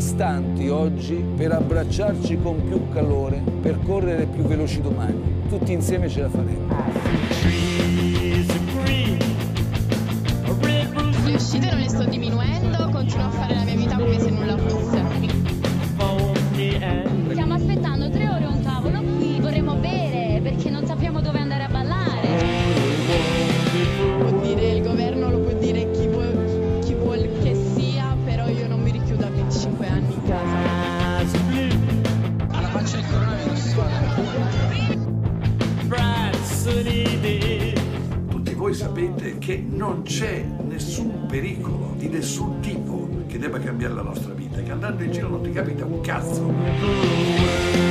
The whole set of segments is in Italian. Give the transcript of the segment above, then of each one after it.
distanti oggi per abbracciarci con più calore, per correre più veloci domani. Tutti insieme ce la faremo. Che non c'è nessun pericolo di nessun tipo che debba cambiare la nostra vita, che andando in giro non ti capita un cazzo.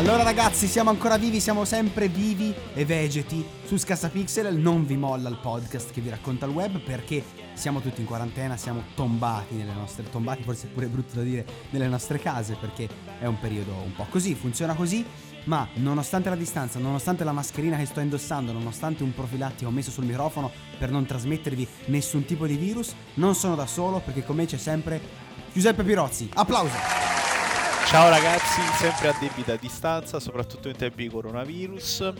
Allora ragazzi, siamo ancora vivi, siamo sempre vivi e vegeti su Scassapixel, non vi molla il podcast che vi racconta il web perché siamo tutti in quarantena, siamo tombati nelle nostre, tombati forse è pure brutto da dire, nelle nostre case perché è un periodo un po' così, funziona così, ma nonostante la distanza, nonostante la mascherina che sto indossando, nonostante un profilattico messo sul microfono per non trasmettervi nessun tipo di virus, non sono da solo perché con me c'è sempre Giuseppe Pirozzi. Applauso! Ciao ragazzi, sempre a debita distanza, soprattutto in tempi di coronavirus.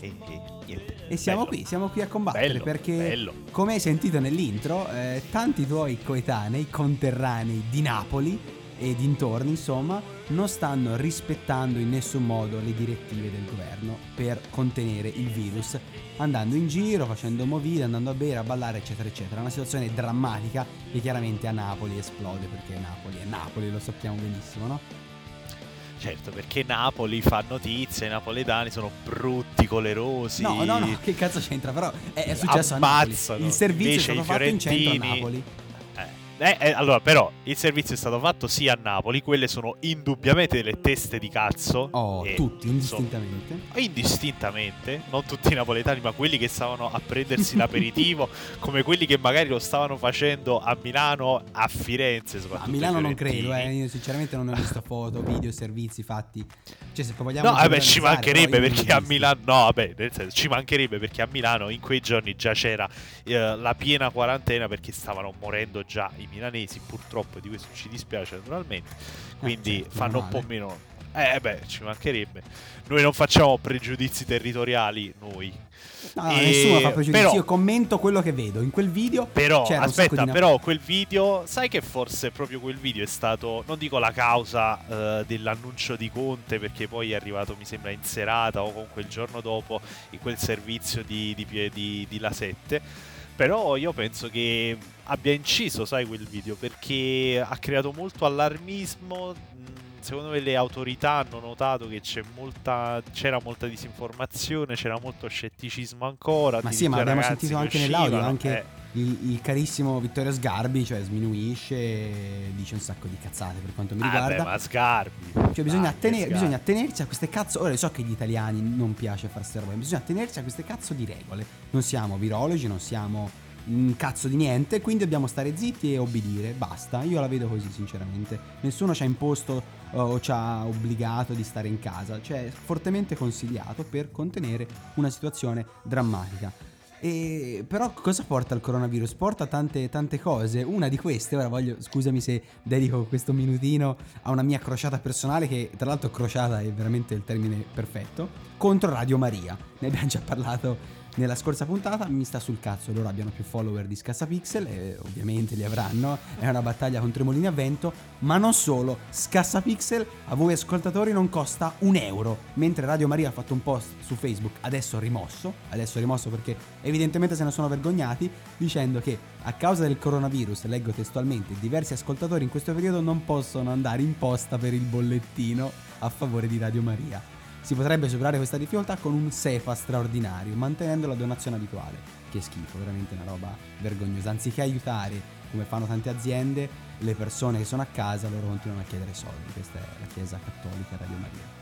E, e niente. E siamo Bello. qui, siamo qui a combattere Bello, perché, bello. come hai sentito nell'intro, eh, tanti tuoi coetanei, conterranei di Napoli e dintorni, insomma, non stanno rispettando in nessun modo le direttive del governo per contenere il virus, andando in giro, facendo movida, andando a bere, a ballare, eccetera, eccetera. Una situazione drammatica che chiaramente a Napoli esplode perché Napoli è Napoli, lo sappiamo benissimo, no? Certo, perché Napoli fa notizia, i napoletani sono brutti, colerosi. No, no, no, che cazzo c'entra? Però è, è successo a Ammazzano. Napoli. Il servizio è Invece stato i fatto in centro a Napoli. Eh, eh, allora, però, il servizio è stato fatto sì a Napoli, quelle sono indubbiamente delle teste di cazzo. Oh, e tutti, indistintamente. Indistintamente, non tutti i napoletani, ma quelli che stavano a prendersi l'aperitivo, come quelli che magari lo stavano facendo a Milano, a Firenze, A soprattutto. Milano i non credo, eh. Io sinceramente non ho visto foto, video, servizi fatti. Cioè, se vogliamo. No, vabbè, ci mancherebbe perché a. Milano. No, vabbè, nel senso, ci mancherebbe perché a Milano in quei giorni già c'era eh, la piena quarantena perché stavano morendo già i milanesi. Purtroppo di questo ci dispiace naturalmente. Quindi certo, fanno un po' meno. Eh, beh, ci mancherebbe. Noi non facciamo pregiudizi territoriali, noi. No, E- nessuno fa pregiudizio. però- Io commento quello che vedo. In quel video. Però, aspetta, di però quel video, sai che forse proprio quel video è stato, non dico la causa eh, dell'annuncio di Conte, perché poi è arrivato, mi sembra, in serata o comunque il giorno dopo in quel servizio di, di- di La 7. Però io penso che abbia inciso, sai, quel video, perché ha creato molto allarmismo. mh, Secondo me le autorità hanno notato che c'è molta, c'era molta disinformazione, c'era molto scetticismo ancora. Ma sì, ma abbiamo sentito che anche nell'audio. Anche eh. Il, il carissimo Vittorio Sgarbi, cioè, sminuisce dice un sacco di cazzate per quanto mi Ah, riguarda. beh, ma Sgarbi. Cioè, bisogna, Dai, tener- Sgarbi. bisogna tenersi a queste cazzo. Ora, so che agli italiani non piace fare queste robe. Bisogna tenersi a queste cazzo di regole. Non siamo virologi, non siamo un cazzo di niente. Quindi dobbiamo stare zitti e obbedire. Basta. Io la vedo così, sinceramente. Nessuno ci ha imposto eh, o ci ha obbligato di stare in casa. Cioè, fortemente consigliato per contenere una situazione drammatica. E, però cosa porta il coronavirus? Porta tante, tante cose. Una di queste, ora voglio, scusami se dedico questo minutino a una mia crociata personale, che tra l'altro crociata è veramente il termine perfetto, contro Radio Maria. Ne abbiamo già parlato nella scorsa puntata, mi sta sul cazzo, loro abbiano più follower di Scassapixel, e ovviamente li avranno, è una battaglia contro i mulini a vento, ma non solo, Scassapixel a voi ascoltatori non costa un euro, mentre Radio Maria ha fatto un post su Facebook, adesso rimosso, adesso rimosso perché evidentemente se ne sono vergognati, dicendo che a causa del coronavirus, leggo testualmente, diversi ascoltatori in questo periodo non possono andare in posta per il bollettino a favore di Radio Maria. Si potrebbe superare questa difficoltà con un SEPA straordinario, mantenendo la donazione abituale. Che schifo, veramente una roba vergognosa. Anziché aiutare, come fanno tante aziende, le persone che sono a casa, loro continuano a chiedere soldi. Questa è la Chiesa Cattolica Radio Maria.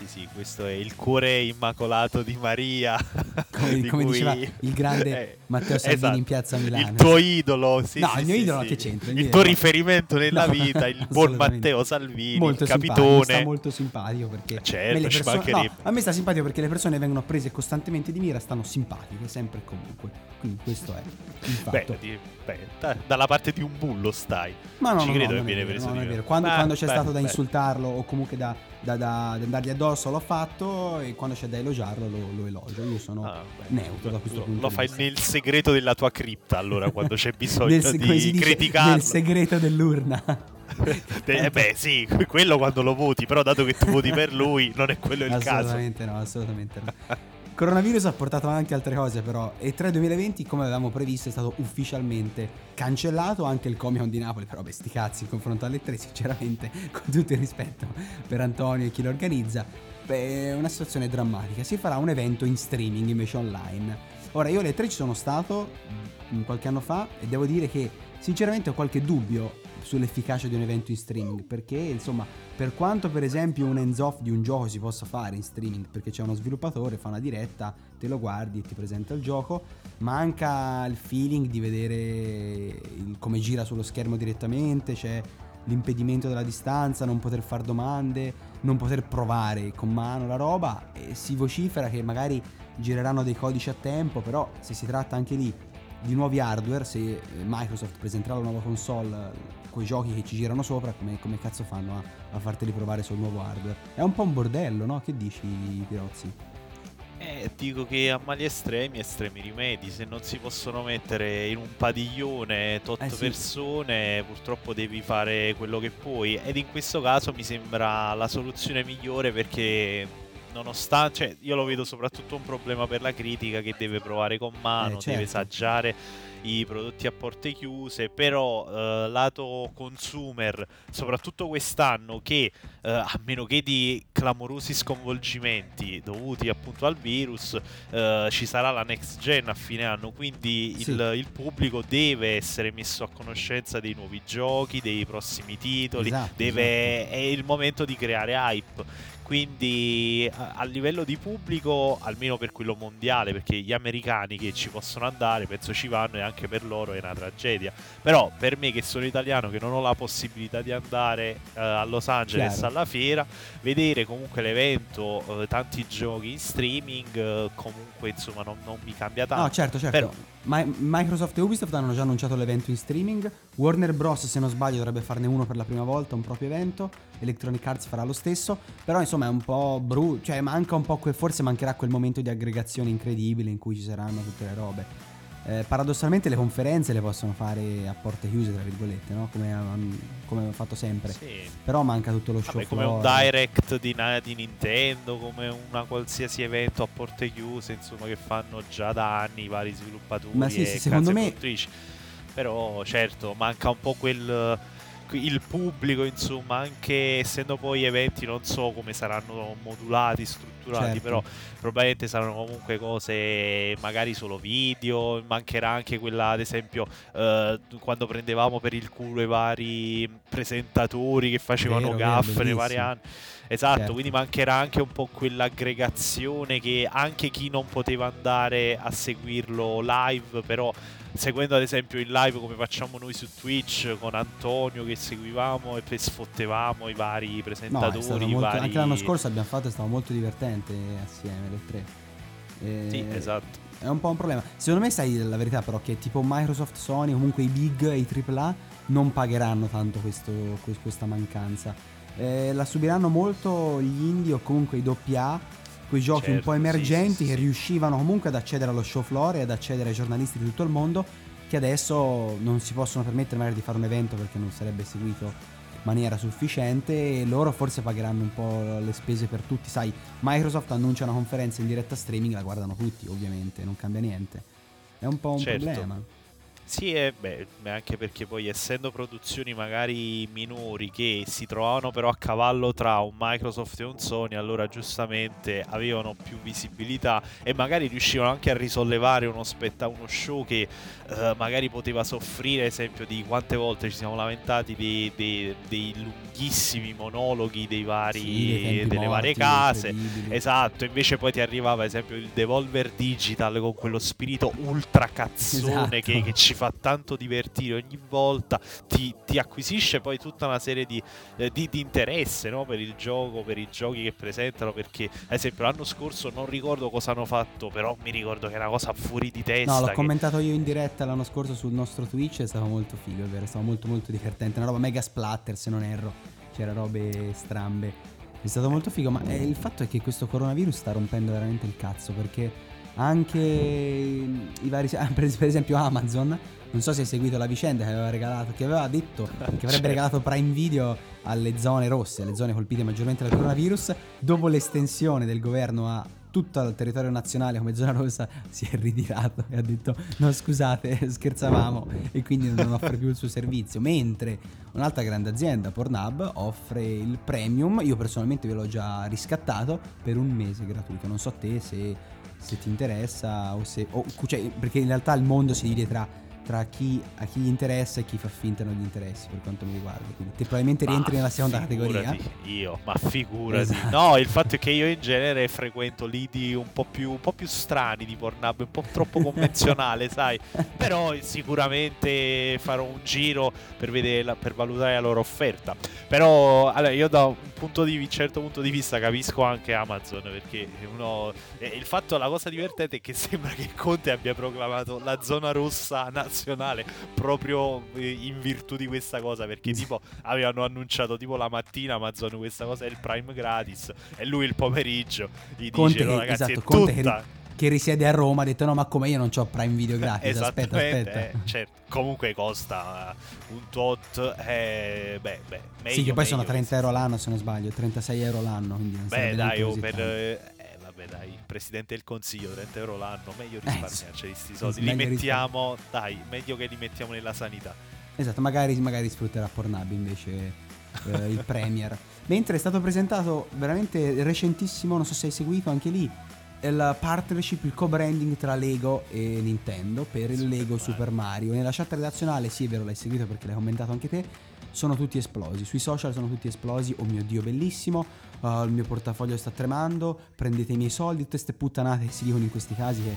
Sì, sì, questo è il cuore immacolato di Maria. Come, di come cui- diceva il grande Eh, Matteo Salvini esatto. in piazza Milano. Il tuo idolo, sì, No, sì, il mio idolo sì. che c'entra? Il Il tuo riferimento nella No, vita, il buon. Matteo Salvini, molto il capitone. sta molto simpatico perché Certo, mancherebbe. no, a me sta simpatico perché le persone vengono prese costantemente di mira, stanno simpatiche sempre e comunque. Quindi questo è il fatto. Beh, di- beh, da- dalla parte di un bullo stai. Ma no, ci no, credo no, che non è viene vero, preso di mira. Quando, Beh, quando c'è stato da insultarlo o comunque da, da, da- da andargli addosso l'ho fatto e quando c'è da elogiarlo lo, lo elogio. Io sono Ah, neutro da questo lo, punto lo di fai vista. nel segreto della tua cripta allora quando c'è bisogno Nel di criticarlo nel segreto dell'urna. eh beh sì quello quando lo voti però dato che tu voti per lui non è quello il caso assolutamente no, assolutamente no. Coronavirus ha portato anche altre cose però e 3 2020 come avevamo previsto è stato ufficialmente cancellato anche il Comic Con di Napoli però beh sti cazzi in confronto alle 3 sinceramente con tutto il rispetto per Antonio e chi lo organizza beh, è una situazione drammatica. Si farà un evento in streaming invece online. Ora io alle 3 ci sono stato mm, qualche anno fa e devo dire che sinceramente ho qualche dubbio sull'efficacia di un evento in streaming perché insomma per quanto per esempio un hands-off di un gioco si possa fare in streaming perché c'è uno sviluppatore, fa una diretta, te lo guardi e ti presenta il gioco, manca il feeling di vedere il- come gira sullo schermo direttamente, c'è l'impedimento della distanza, non poter fare domande, non poter provare con mano la roba e si vocifera che magari gireranno dei codici a tempo, però se si tratta anche lì di nuovi hardware, se Microsoft presenterà la nuova console con i giochi che ci girano sopra, come, come cazzo fanno a, a farteli provare sul nuovo hardware? È un po' un bordello, no? Che dici, Pirozzi? Eh, dico che a mali estremi, estremi rimedi. Se non si possono mettere in un padiglione tot Eh sì. persone, purtroppo devi fare quello che puoi. Ed in questo caso mi sembra la soluzione migliore perché. Nonostante, cioè, io lo vedo soprattutto un problema per la critica che deve provare con mano, Eh, certo. deve saggiare i prodotti a porte chiuse, però eh, lato consumer, soprattutto quest'anno che eh, a meno che di clamorosi sconvolgimenti dovuti appunto al virus, eh, ci sarà la next gen a fine anno, quindi Sì. il, il pubblico deve essere messo a conoscenza dei nuovi giochi, dei prossimi titoli, Esatto, deve- è il momento di creare hype. Quindi a, a livello di pubblico, almeno per quello mondiale, perché gli americani che ci possono andare, penso ci vanno e anche per loro è una tragedia. Però per me che sono italiano, che non ho la possibilità di andare eh, a Los Angeles Chiaro. alla fiera, vedere comunque l'evento, eh, tanti giochi in streaming, eh, comunque insomma non, non mi cambia tanto. No, certo, certo. Però- Ma- Microsoft e Ubisoft hanno già annunciato l'evento in streaming. Warner Bros, se non sbaglio, dovrebbe farne uno per la prima volta, un proprio evento. Electronic Arts farà lo stesso. Però, insomma, è un po' brutto. Cioè, manca un po' que- forse mancherà quel momento di aggregazione incredibile in cui ci saranno tutte le robe. Eh, paradossalmente le conferenze le possono fare a porte chiuse, tra virgolette, no? Come hanno, come hanno fatto sempre. Sì. Però manca tutto lo show Vabbè, come un direct di, di Nintendo, come una qualsiasi evento a porte chiuse, insomma, che fanno già da anni i vari sviluppatori Ma sì, e sì, secondo me-. Però, certo, manca un po' quel il pubblico, insomma, anche essendo poi eventi non so come saranno modulati, strutturati, Certo. però probabilmente saranno comunque cose magari solo video, mancherà anche quella ad esempio eh, quando prendevamo per il culo i vari presentatori che facevano Vero, gaffe nei vari anni. Esatto, Certo. quindi mancherà anche un po' quell'aggregazione che anche chi non poteva andare a seguirlo live, però seguendo ad esempio in live come facciamo noi su Twitch con Antonio che seguivamo e poi sfottevamo i vari No, presentatori, i molto, vari... anche l'anno scorso abbiamo fatto, è stato molto divertente assieme le tre. Eh, Sì, esatto. È un po' un problema. Secondo me sai la verità però che tipo Microsoft, Sony, comunque i big e i AAA non pagheranno tanto questo- que- questa mancanza. Eh, la subiranno molto gli indie o comunque i AA, quei giochi un Certo, po' sì, emergenti sì, sì, che riuscivano comunque ad accedere allo show floor e ad accedere ai giornalisti di tutto il mondo che adesso non si possono permettere magari di fare un evento perché non sarebbe seguito in maniera sufficiente e loro forse pagheranno un po' le spese per tutti. Sai, Microsoft annuncia una conferenza in diretta streaming, la guardano tutti ovviamente, non cambia niente. È un po' un Certo. problema. Sì, e beh, anche perché poi essendo produzioni magari minori che si trovavano però a cavallo tra un Microsoft e un Sony, allora giustamente avevano più visibilità e magari riuscivano anche a risollevare uno, spetta- uno show che eh, magari poteva soffrire, esempio, di quante volte ci siamo lamentati dei, dei, dei lunghissimi monologhi dei vari, Sì, delle morti, varie case. Esatto, invece poi ti arrivava, ad esempio, il Devolver Digital con quello spirito ultra cazzone Esatto. che, che ci fa tanto divertire ogni volta, ti, ti acquisisce poi tutta una serie di, eh, di- di interesse no? per il gioco, per i giochi che presentano, perché ad esempio l'anno scorso non ricordo cosa hanno fatto, però mi ricordo che è una cosa fuori di testa. No, l'ho che- commentato io in diretta l'anno scorso sul nostro Twitch e stava molto figo, è vero, stava molto molto divertente, una roba mega splatter se non erro, c'era robe strambe. È stato molto figo, ma eh, il fatto è che questo coronavirus sta rompendo veramente il cazzo perché anche i vari per per esempio Amazon non so se hai seguito la vicenda che aveva regalato che aveva detto che avrebbe Certo. regalato Prime Video alle zone rosse, alle zone colpite maggiormente dal coronavirus, dopo l'estensione del governo a tutto il territorio nazionale come zona rossa si è ritirato e ha detto no scusate scherzavamo e quindi non offre più il suo servizio. Mentre un'altra grande azienda Pornhub offre il premium. Io personalmente ve l'ho già riscattato per un mese gratuito. Non so te se, se ti interessa o se o- cioè, perché in realtà il mondo si divide tra tra chi, a chi gli interessa e chi fa finta non gli interessi per quanto mi riguarda quindi te probabilmente Ma rientri nella seconda categoria Io, ma figurati. Esatto. No, il fatto è che io in genere frequento lidi un po' più, un po' più strani di Pornhub, un po' troppo convenzionale, sai. Però sicuramente farò un giro per, vedere per valutare la loro offerta. Però allora, io da un punto di, certo punto di vista capisco anche Amazon perché uno, eh, il fatto, la cosa divertente è che sembra che Conte abbia proclamato la zona rossa nazionale proprio eh, in virtù di questa cosa perché tipo avevano annunciato tipo la mattina Amazon questa cosa è il Prime gratis e lui il pomeriggio gli Conte dice no che- ragazzi esatto, Conte che- tutta che risiede a Roma ha detto no ma come io non ho Prime Video gratis aspetta aspetta eh, certo. Comunque costa un tot, eh, beh, beh, meglio, sì che poi sono meglio 30 euro l'anno se non sbaglio 36 euro l'anno quindi non Beh, dai, oh, per. Vabbè, dai, il presidente del consiglio, 30 euro l'anno, meglio Eh, risparmiarci sti soldi. Li mettiamo, dai, meglio che li mettiamo nella sanità. esatto magari, magari sfrutterà Pornhub invece eh, il Premier mentre è stato presentato veramente recentissimo non so se hai seguito anche lì la partnership, il co-branding tra Lego e Nintendo per il Super Lego Mario. Super Mario. Nella chat redazionale, sì, è vero, l'hai seguito perché l'hai commentato anche te. Sono tutti esplosi. Sui social sono tutti esplosi. Oh mio dio, bellissimo. Uh, il mio portafoglio sta tremando. Prendete i miei soldi. Tutte queste puttanate che si dicono in questi casi che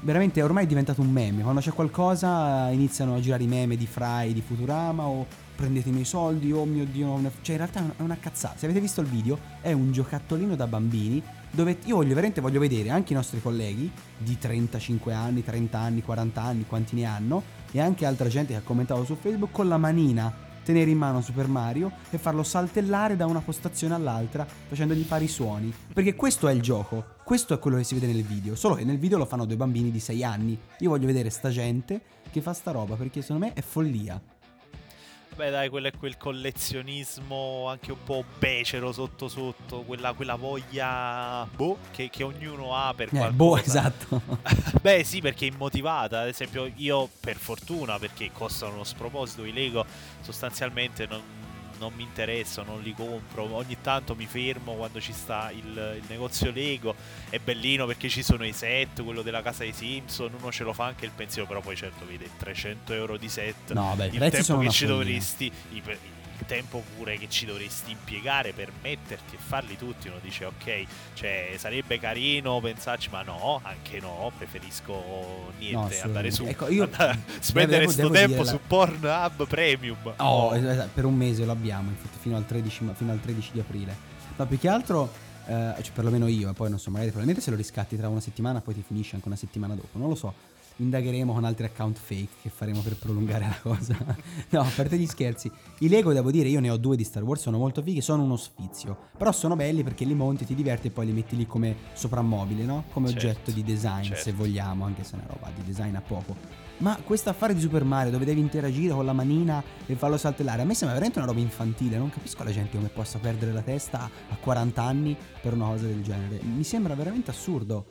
veramente ormai è diventato un meme. Quando c'è qualcosa eh, iniziano a girare i meme di Fry, di Futurama o prendete i miei soldi, oh mio dio, cioè in realtà è una- è una cazzata. Se avete visto il video, è un giocattolino da bambini dove io voglio veramente voglio vedere anche i nostri colleghi di 35 anni, 30 anni, 40 anni, quanti ne hanno e anche altra gente che ha commentato su Facebook con la manina tenere in mano Super Mario e farlo saltellare da una postazione all'altra facendogli fare i suoni. Perché questo è il gioco, questo è quello che si vede nel video, solo che nel video lo fanno due bambini di 6 anni. Io voglio vedere sta gente che fa sta roba perché secondo me è follia. Beh, dai, quello è quel collezionismo anche un po' becero sotto sotto, quella, quella voglia boh, che, che ognuno ha per Eh, qualcosa. boh, esatto. Beh, sì, perché è immotivata. Ad esempio, io per fortuna, perché costano uno sproposito i Lego, sostanzialmente non, non mi interessa, non li compro. Ogni tanto mi fermo quando ci sta il, il negozio Lego. È bellino perché ci sono i set, quello della casa dei Simpson. Uno ce lo fa anche il pensiero, però poi certo vede 300 euro di set. No, beh, i il tempo che ci dovresti. i- il tempo pure che ci dovresti impiegare per metterti e farli tutti. Uno dice, ok, cioè sarebbe carino pensarci, ma no, anche no, preferisco No, niente, andare su. Ecco, io andare- spendere devo- sto devo tempo dirla. su Pornhub Premium. Oh, es- es- per un mese lo abbiamo, infatti, fino al 13, ma- fino al 13 di aprile. No, più che altro, eh, cioè perlomeno io, e poi non so, magari probabilmente se lo riscatti tra una settimana, poi ti finisce anche una settimana dopo, non lo so. Indagheremo con altri account fake che faremo per prolungare la cosa. no, a parte gli scherzi. I Lego, devo dire, io ne ho due di Star Wars, sono molto fighi, sono uno sfizio. Però sono belli perché li monti, ti diverti e poi li metti lì come soprammobile, no? Come Certo, oggetto di design, se certo. vogliamo, anche se è una roba di design a poco. Ma questo affare di Super Mario dove devi interagire con la manina e farlo saltellare, a me sembra veramente una roba infantile. Non capisco la gente come possa perdere la testa a 40 anni per una cosa del genere. Mi sembra veramente assurdo.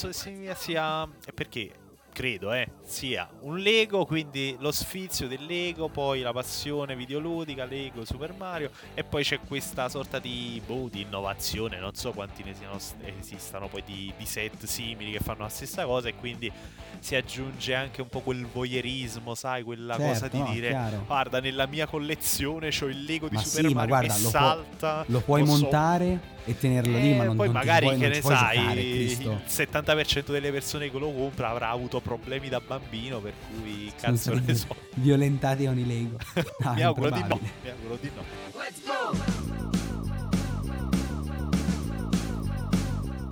Penso che sia, perché credo, eh, sia un Lego, quindi lo sfizio del Lego, poi la passione videoludica, Lego, Super Mario, e poi c'è questa sorta di, boh, di innovazione, non so quanti ne siano, esistano poi di, di set simili che fanno la stessa cosa, e quindi si aggiunge anche un po' quel voyeurismo, sai, quella Certo, cosa di no, dire, chiaro. guarda, nella mia collezione c'ho il Lego di Ma Super sì, ma Mario guarda, che lo, può- salta. lo puoi posso- montare e tenerlo lì, ma eh, non, poi non magari puoi, che ne sai, giocare, il Cristo. 70% delle persone che lo compra avrà avuto problemi da bambino, per cui Sono cazzo ne so. violentati con i Lego. No, mi auguro di no. Mi auguro di no.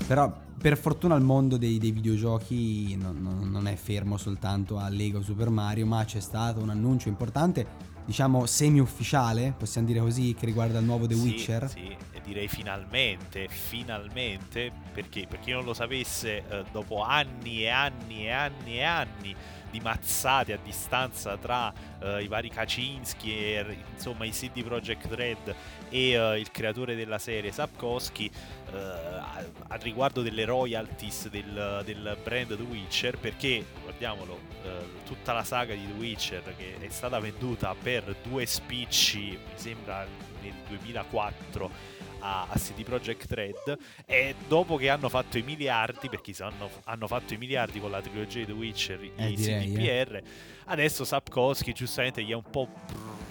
Però per fortuna il mondo dei, dei videogiochi non, non- non è fermo soltanto a Lego Super Mario, ma c'è stato un annuncio importante, diciamo semi-ufficiale, possiamo dire così, che riguarda il nuovo The Sì, Witcher. Sì, e direi finalmente, finalmente, perché per chi non lo sapesse, eh, dopo anni e anni e anni e anni di mazzate a distanza tra eh, i vari Kaczynski e insomma i CD Projekt Red e eh, il creatore della serie Sapkowski eh, a, a riguardo delle royalties del, del brand The Witcher perché guardiamolo eh, tutta la saga di The Witcher che è stata venduta per due spicci mi sembra nel 2004 a, a CD Projekt Red e dopo che hanno fatto i miliardi perché hanno, hanno fatto i miliardi con la trilogia di The Witcher i Eh, eh. CDPR adesso Sapkowski giustamente gli è un po'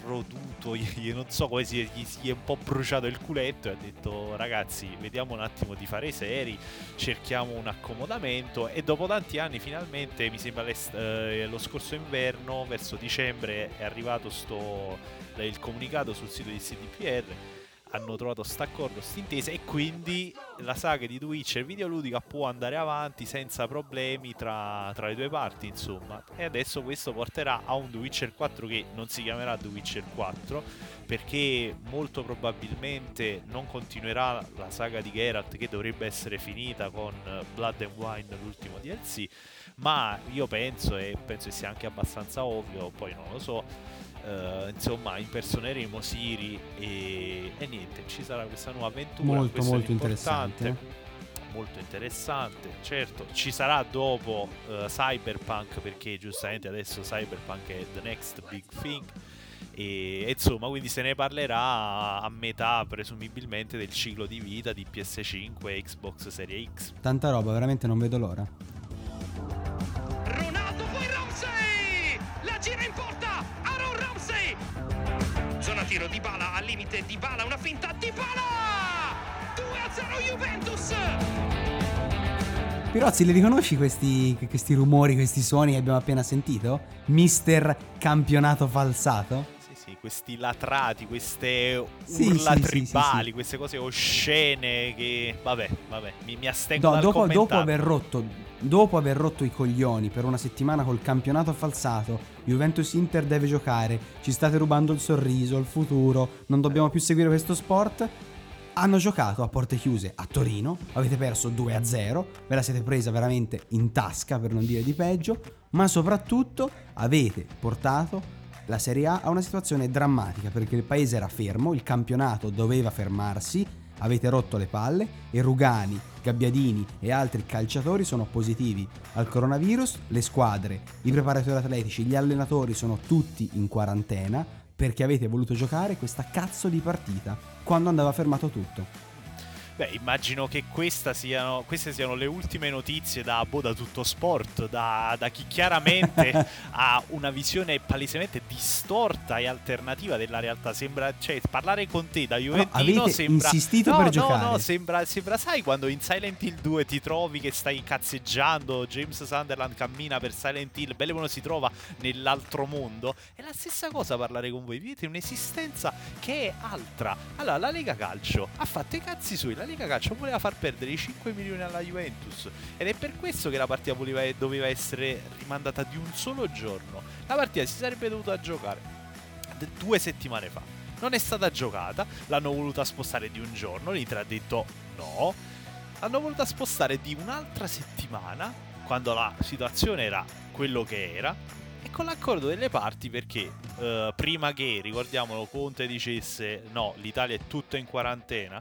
produto gli, non so come si gli si è un po' bruciato il culetto e ha detto ragazzi vediamo un attimo di fare i seri cerchiamo un accomodamento e dopo tanti anni finalmente mi sembra eh, lo scorso inverno verso dicembre è arrivato sto, il comunicato sul sito di CDPR hanno trovato st'accordo, st'intesa e quindi la saga di The Witcher videoludica può andare avanti senza problemi tra, tra le due parti insomma. E adesso questo porterà a un The Witcher 4 che non si chiamerà The Witcher 4 perché molto probabilmente non continuerà la saga di Geralt che dovrebbe essere finita con Blood and Wine l'ultimo DLC ma io penso e penso che sia anche abbastanza ovvio poi non lo so eh, insomma impersoneremo Siri e, e niente ci sarà questa nuova avventura Molto, molto interessante. molto interessante certo ci sarà dopo eh, Cyberpunk perché giustamente adesso Cyberpunk è the next big thing e e insomma quindi se ne parlerà a metà presumibilmente del ciclo di vita di PS5 e Xbox Series X Tanta roba, veramente non vedo l'ora. Tiro di Bala al limite di Bala, una finta di Bala! 2-0 Juventus! Pirozzi, li riconosci questi, questi rumori, questi suoni che abbiamo appena sentito? Mister campionato falsato? Sì, questi latrati, queste Sì, urla sì, tribali, queste cose oscene che... Vabbè, vabbè, mi, mi astengo Do- dal dopo, dopo aver rotto, dopo aver rotto i coglioni per una settimana col campionato falsato, Juventus Inter deve giocare, ci state rubando il sorriso, il futuro, non dobbiamo più seguire questo sport. Hanno giocato a porte chiuse a Torino, avete perso 2-0, ve la siete presa veramente in tasca per non dire di peggio, ma soprattutto avete portato la Serie A a una situazione drammatica perché il paese era fermo, il campionato doveva fermarsi, avete rotto le palle e Rugani, Gabbiadini e altri calciatori sono positivi al coronavirus, le squadre, i preparatori atletici, gli allenatori sono tutti in quarantena perché avete voluto giocare questa cazzo di partita quando andava fermato tutto. Beh, immagino che siano, queste siano le ultime notizie da, boh, da tutto sport, da, da chi chiaramente ha una visione palesemente distorta e alternativa della realtà. Sembra, cioè, parlare con te da Juventino sembra. insistito no, per no, giocare. No, sembra, sembra, sai, quando in Silent Hill 2 ti trovi che stai cazzeggiando, James Sunderland cammina per Silent Hill, bello quando si trova nell'altro mondo. È la stessa cosa parlare con voi. Vivete un'esistenza che è altra. Allora, la Lega Calcio ha fatto i cazzi suoi. La Lega Calcio voleva far perdere i 5 milioni alla Juventus. Ed è per questo che la partita voleva- doveva essere rimandata di un solo giorno. La partita si sarebbe dovuta giocare due settimane fa. Non è stata giocata, l'hanno voluta spostare di un giorno, l'Inter ha detto no. L'hanno voluta spostare di un'altra settimana, quando la situazione era quello che era, e con l'accordo delle parti perché eh, prima che, ricordiamolo, Conte dicesse no, l'Italia è tutta in quarantena,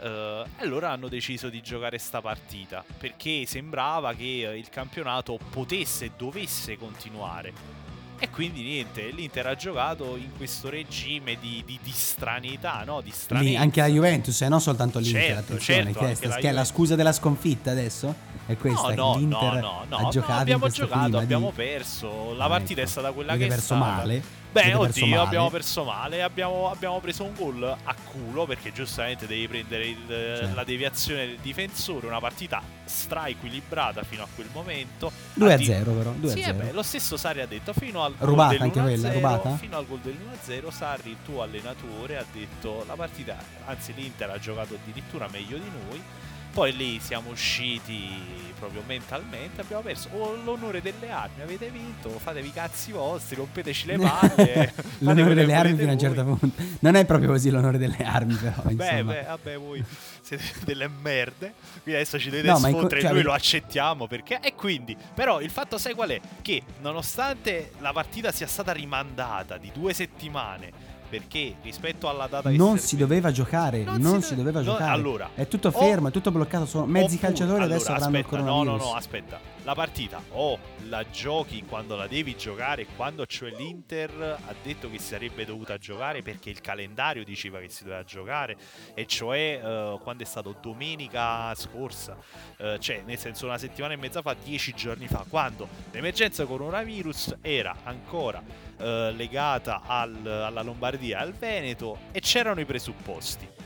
Eh, allora hanno deciso di giocare sta partita perché sembrava che eh, il campionato potesse e dovesse continuare. E quindi niente, l'Inter ha giocato in questo regime di, di, di stranità, no? Di stranezza. anche la Juventus, e non soltanto l'Inter, Certo, attenzione, certo, che, è, la che è la scusa della sconfitta adesso? È questa, no, no, l'Inter no, no, no, ha no, giocato in abbiamo giocato, abbiamo di... perso. La Ah, partita ecco. è stata quella che è perso stata. male? Beh, perso oddio, male? abbiamo perso male. Abbiamo, abbiamo preso un gol a culo perché giustamente devi prendere il- Certo. la deviazione del difensore. Una partita stra equilibrata fino a quel momento. 2 a Addi- 0 però, 2 Sì, a eh 0. beh, lo stesso Sarri ha detto fino al gol Rubata del anche quella, 1-0, rubata? Fino al gol del 1-0 Sarri, il tuo allenatore, ha detto la partita, anzi l'Inter ha giocato addirittura meglio di noi. Poi lì siamo usciti proprio mentalmente, abbiamo perso oh, l'onore delle armi, avete vinto, fatevi i cazzi vostri, rompeteci le palle. L'onore delle armi fino a un certo punto. Non è proprio così l'onore delle armi, però. Beh, insomma. beh, vabbè, voi siete delle merde. Quindi adesso ci dovete No, in co- sfottere cioè, noi lo accettiamo perché. E quindi, però, il fatto sai qual è? Che nonostante la partita sia stata rimandata di due settimane. Perché rispetto alla data che Non si doveva giocare, Non non, si si, dove- doveva no, giocare. allora, è tutto o- fermo, è tutto bloccato. Sono mezzi Oppure- calciatori allora, adesso avranno il aspetta, no, coronavirus. no, no, aspetta. La partita o la giochi quando la devi giocare, quando cioè l'Inter ha detto che si sarebbe dovuta giocare perché il calendario diceva che si doveva giocare, e cioè eh, quando è stato domenica scorsa, eh, cioè nel senso una settimana e mezza fa, dieci giorni fa, quando l'emergenza coronavirus era ancora eh, legata al- alla Lombardia e al Veneto e c'erano i presupposti.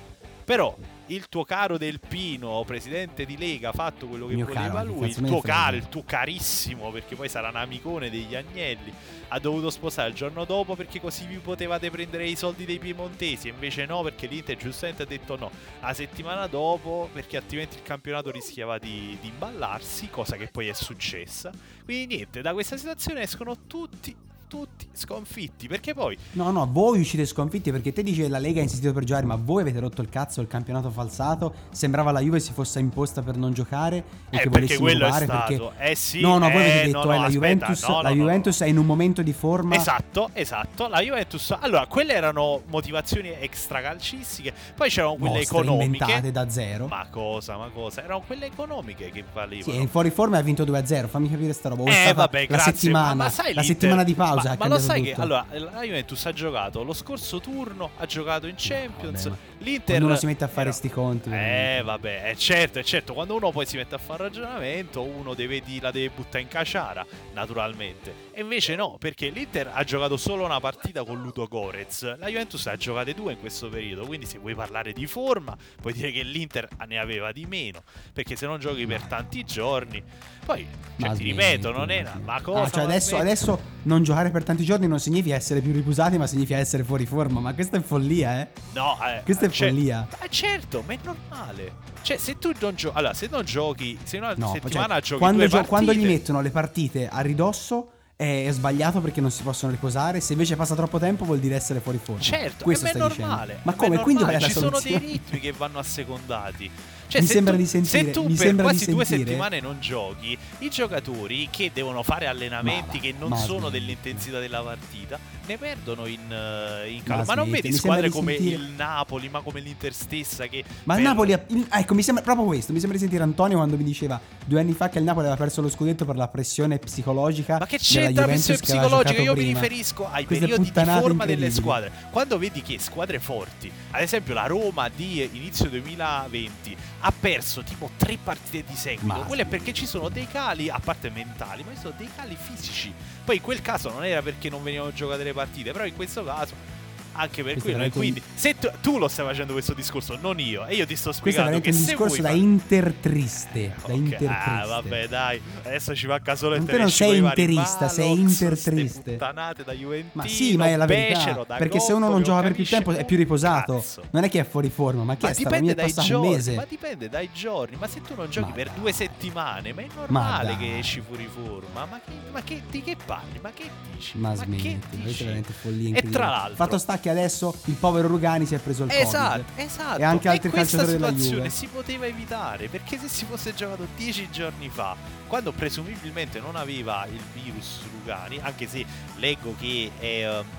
Però il tuo caro Del Pino, presidente di Lega, ha fatto quello che Mio voleva caro, lui, il tuo caro, il tuo carissimo, perché poi sarà un amicone degli agnelli, ha dovuto sposare il giorno dopo perché così vi potevate prendere i soldi dei piemontesi, e invece no, perché l'Inter giustamente ha detto no. La settimana dopo, perché altrimenti il campionato rischiava di, di imballarsi, cosa che poi è successa. Quindi niente, da questa situazione escono tutti, tutti sconfitti, perché poi No, no, voi uscite sconfitti perché te dici che la Lega ha insistito per giocare, ma voi avete rotto il cazzo, il campionato falsato. Sembrava la Juve si fosse imposta per non giocare e Eh, che perché volessimo quello è stato. perché Eh sì, No, no, voi eh, avete detto no, eh, no, la aspetta, Juventus, no, la Juventus è in un momento di forma Esatto, esatto. La Juventus. Allora, quelle erano motivazioni extracalcistiche. Poi c'erano quelle vostre economiche. inventate da zero. Ma cosa, ma cosa? Erano quelle economiche che Sì, valevano. e fuori forma ha vinto 2-0. Fammi capire sta roba. Eh vabbè, la grazie. settimana, ma, ma sai la l'Inter- settimana di pausa Ma, ha ma lo sai che tutto. allora la Juventus ha giocato lo scorso turno, ha giocato in Champions. vabbè, ma L'Inter quando uno si mette a fare sti conti, Eh, vabbè, è certo, è certo. Quando uno poi si mette a fare ragionamento, uno deve la deve buttare in caciara, naturalmente. E invece no, perché l'Inter ha giocato solo una partita con Ludo Gorez. La Juventus ha giocate due in questo periodo. Quindi, se vuoi parlare di forma, puoi dire che l'Inter ne aveva di meno. Perché se non giochi per tanti giorni, poi cioè, Ma ti ripeto, non è ma una ma cosa. Ah, cioè ma adesso, adesso non giocare per tanti giorni non significa essere più riposati, ma significa essere fuori forma. Ma questa è follia, eh. No, eh, Questa è cioè- follia. Eh, certo, ma è normale. Cioè, se tu non giochi. Allora, se non giochi. Se una No, settimana cioè, giochi quando, gio- quando gli mettono le partite a ridosso è sbagliato perché non si possono riposare. Se invece passa troppo tempo vuol dire essere fuori forma. Certo, questo è normale. dicendo. Ma come? Quindi qual è la ci sono dei ritmi che vanno assecondati. Cioè, Mi se sembra tu, di sentire- se tu mi per quasi due settimane non giochi, i giocatori che devono fare allenamenti Ma va, che non ma sono smetti. dell'intensità della partita, ne perdono in, eh, in Ma calma. Ma, non smetti, vedi mi squadre come sentire- il Napoli, ma come l'Inter stessa che Ma il per- Napoli, il- ecco, mi sembra proprio questo. Mi sembra di sentire Antonio quando mi diceva due anni fa che il Napoli aveva perso lo scudetto per la pressione psicologica. Ma che c'entra la pressione psicologica? Io mi prima. riferisco ai Queste periodi di forma delle squadre. Quando vedi che squadre forti, ad esempio la Roma di inizio 2020, ha perso tipo tre partite di seguito. Ma Quello è perché ci sono dei cali, a parte mentali, ma ci sono dei cali fisici. Poi in quel caso non era perché non venivano giocate le partite, però in questo caso. Anche per Questo quello, quindi se tu, tu lo stai facendo questo discorso, non io, e io ti sto Questo è spiegando che un discorso da intertriste. Da Ok, intertriste. Ah, vabbè, dai. Adesso ci va solo e Non sei interista, sei Malox, intertriste. ste puttanate da Juventino, Ma sì, ma è la verità. Perché se uno non gioca che per più tempo è un più riposato. cazzo. Non è che è fuori forma, ma che Ma è stato? Dipende dai un giorni, mese. ma dipende dai giorni. Ma se tu non giochi Ma per dai. due settimane, ma è normale che esci fuori forma. Ma che, ma che di che parli? Ma che dici? Ma che smetti, dici? è veramente follia E tra l'altro, Fatto sta che adesso il povero Rugani si è preso il Esatto, Covid. esatto. E anche altri questa calciatori della situazione Juve. si poteva evitare perché se si fosse giocato dieci giorni fa, quando presumibilmente non aveva il virus Lugani, anche se leggo che è,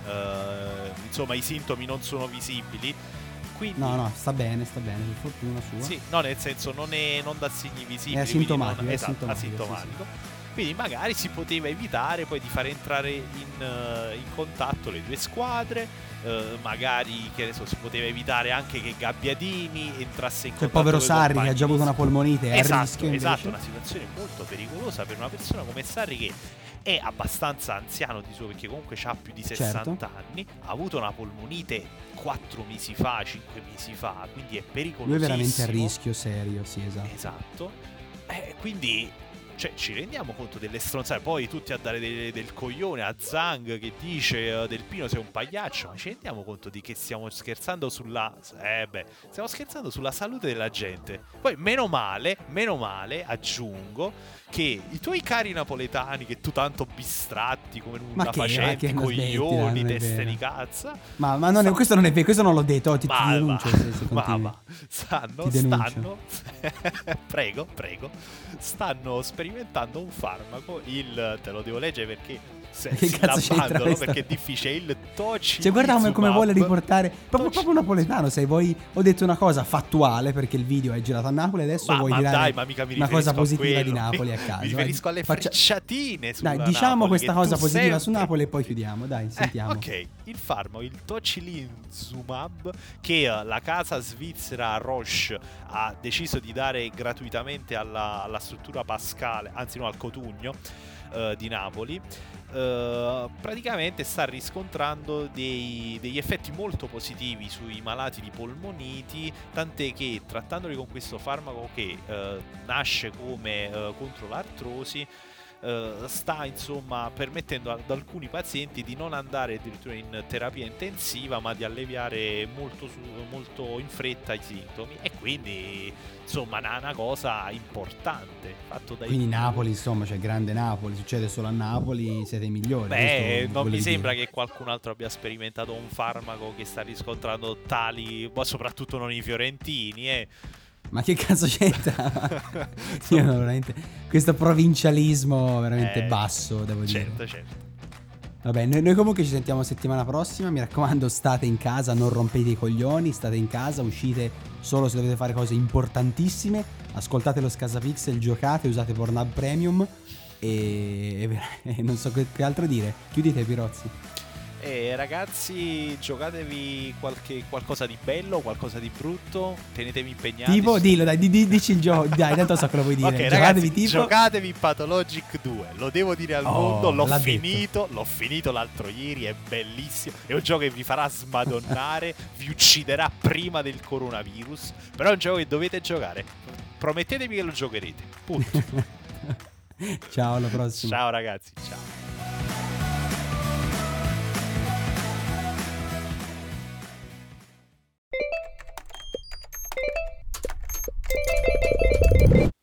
eh, insomma i sintomi non sono visibili, quindi No, no, sta bene, sta bene, per fortuna sua. Sì, no, nel senso non, è, non dà segni visibili. È asintomatico, non- è esatto, asintomatico, asintomatico. Quindi magari si poteva evitare poi di far entrare in, eh, in contatto le due squadre. eh, magari che ne so, si poteva evitare anche che Gabbiadini entrasse in Quel contatto povero coi Sarri che ha già avuto una polmonite, è a Esatto, rischio invece. esatto, una situazione molto pericolosa per una persona come Sarri che è abbastanza anziano di suo perché comunque ha più di 60 Certo. anni, ha avuto una polmonite 4 mesi fa, 5 mesi fa, quindi è pericolosissimo. Lui è veramente a rischio serio, sì, esatto. Esatto. Eh, quindi cioè, ci rendiamo conto delle stronzate. Poi tutti a dare del, del coglione a Zang che dice eh, Del Pino sei un pagliaccio. Ma ci rendiamo conto di che stiamo scherzando sulla. Eh beh, stiamo scherzando sulla salute della gente. Poi, meno male, meno male, aggiungo che i tuoi cari napoletani che tu tanto bistratti come nulla Ma che- ma facenti, che smettila, coglioni, teste di cazzo. Ma, ma non è- questo non è vero, questo non l'ho detto, ti, ti Ma denuncio va, se, ma va. stanno, Ti denuncio. stanno, prego, prego, stanno sperimentando un farmaco, il, te lo devo leggere perché se, Che cazzo c'entra questa- perché è difficile, il Toci Cioè, guarda come, come vuole riportare. Proprio, proprio napoletano. Sei voi. Ho detto una cosa fattuale perché il video è girato a Napoli. Adesso Ma, vuoi ma tirare dai, ma mica mi una cosa positiva di quello. Napoli a caso. Mi riferisco alle Faccia- frecciatine Dai, diciamo Napoli, questa cosa positiva su sempre- Napoli e poi chiudiamo. Dai, Eh, sentiamo. ok, il farmaco, il tocilinzumab, che eh, la casa svizzera Roche ha deciso di dare gratuitamente alla, alla struttura pascale, anzi no, al Cotugno eh, di Napoli, eh, praticamente sta riscontrando dei- degli effetti molto positivi sui malati di polmoniti, tant'è che trattandoli con questo farmaco che eh, nasce come eh, contro l'artrosi, eh, sta insomma permettendo ad alcuni pazienti di non andare addirittura in terapia intensiva ma di alleviare molto, su- molto in fretta i sintomi e quindi insomma una, una cosa importante fatto dai Quindi Napoli, insomma, c'è grande Napoli. Succede solo a Napoli, siete i migliori. Beh, non mi sembra dire. che qualcun altro abbia sperimentato un farmaco che sta riscontrando tali, ma soprattutto non i fiorentini, eh. Ma che cazzo c'entra? Io veramente. Questo provincialismo veramente Eh, basso, devo dire. Certo, certo. Vabbè, noi, noi comunque ci sentiamo settimana prossima. Mi raccomando, state in casa, non rompete i coglioni. State in casa, uscite solo se dovete fare cose importantissime. Ascoltate lo Scasapixel, giocate, usate Pornhub Premium. E, e- e non so che, che altro dire. Chiudite, Pirozzi. E ragazzi, giocatevi qualche, qualcosa di bello, qualcosa di brutto, tenetevi impegnati. Tipo, su- dillo, dai, di- di- dici il gioco. Dai, tanto so che lo vuoi dire. Ok, Giocatevi ragazzi, tipo. giocatevi Pathologic 2. Lo devo dire al Oh, mondo. L'ho l'ha detto. finito. L'ho finito l'altro ieri. È bellissimo. È un gioco che vi farà smadonnare. vi ucciderà prima del coronavirus. Però è un gioco che dovete giocare. Promettetemi che lo giocherete. Punto. Ciao, alla prossima. Ciao, ragazzi. Ciao.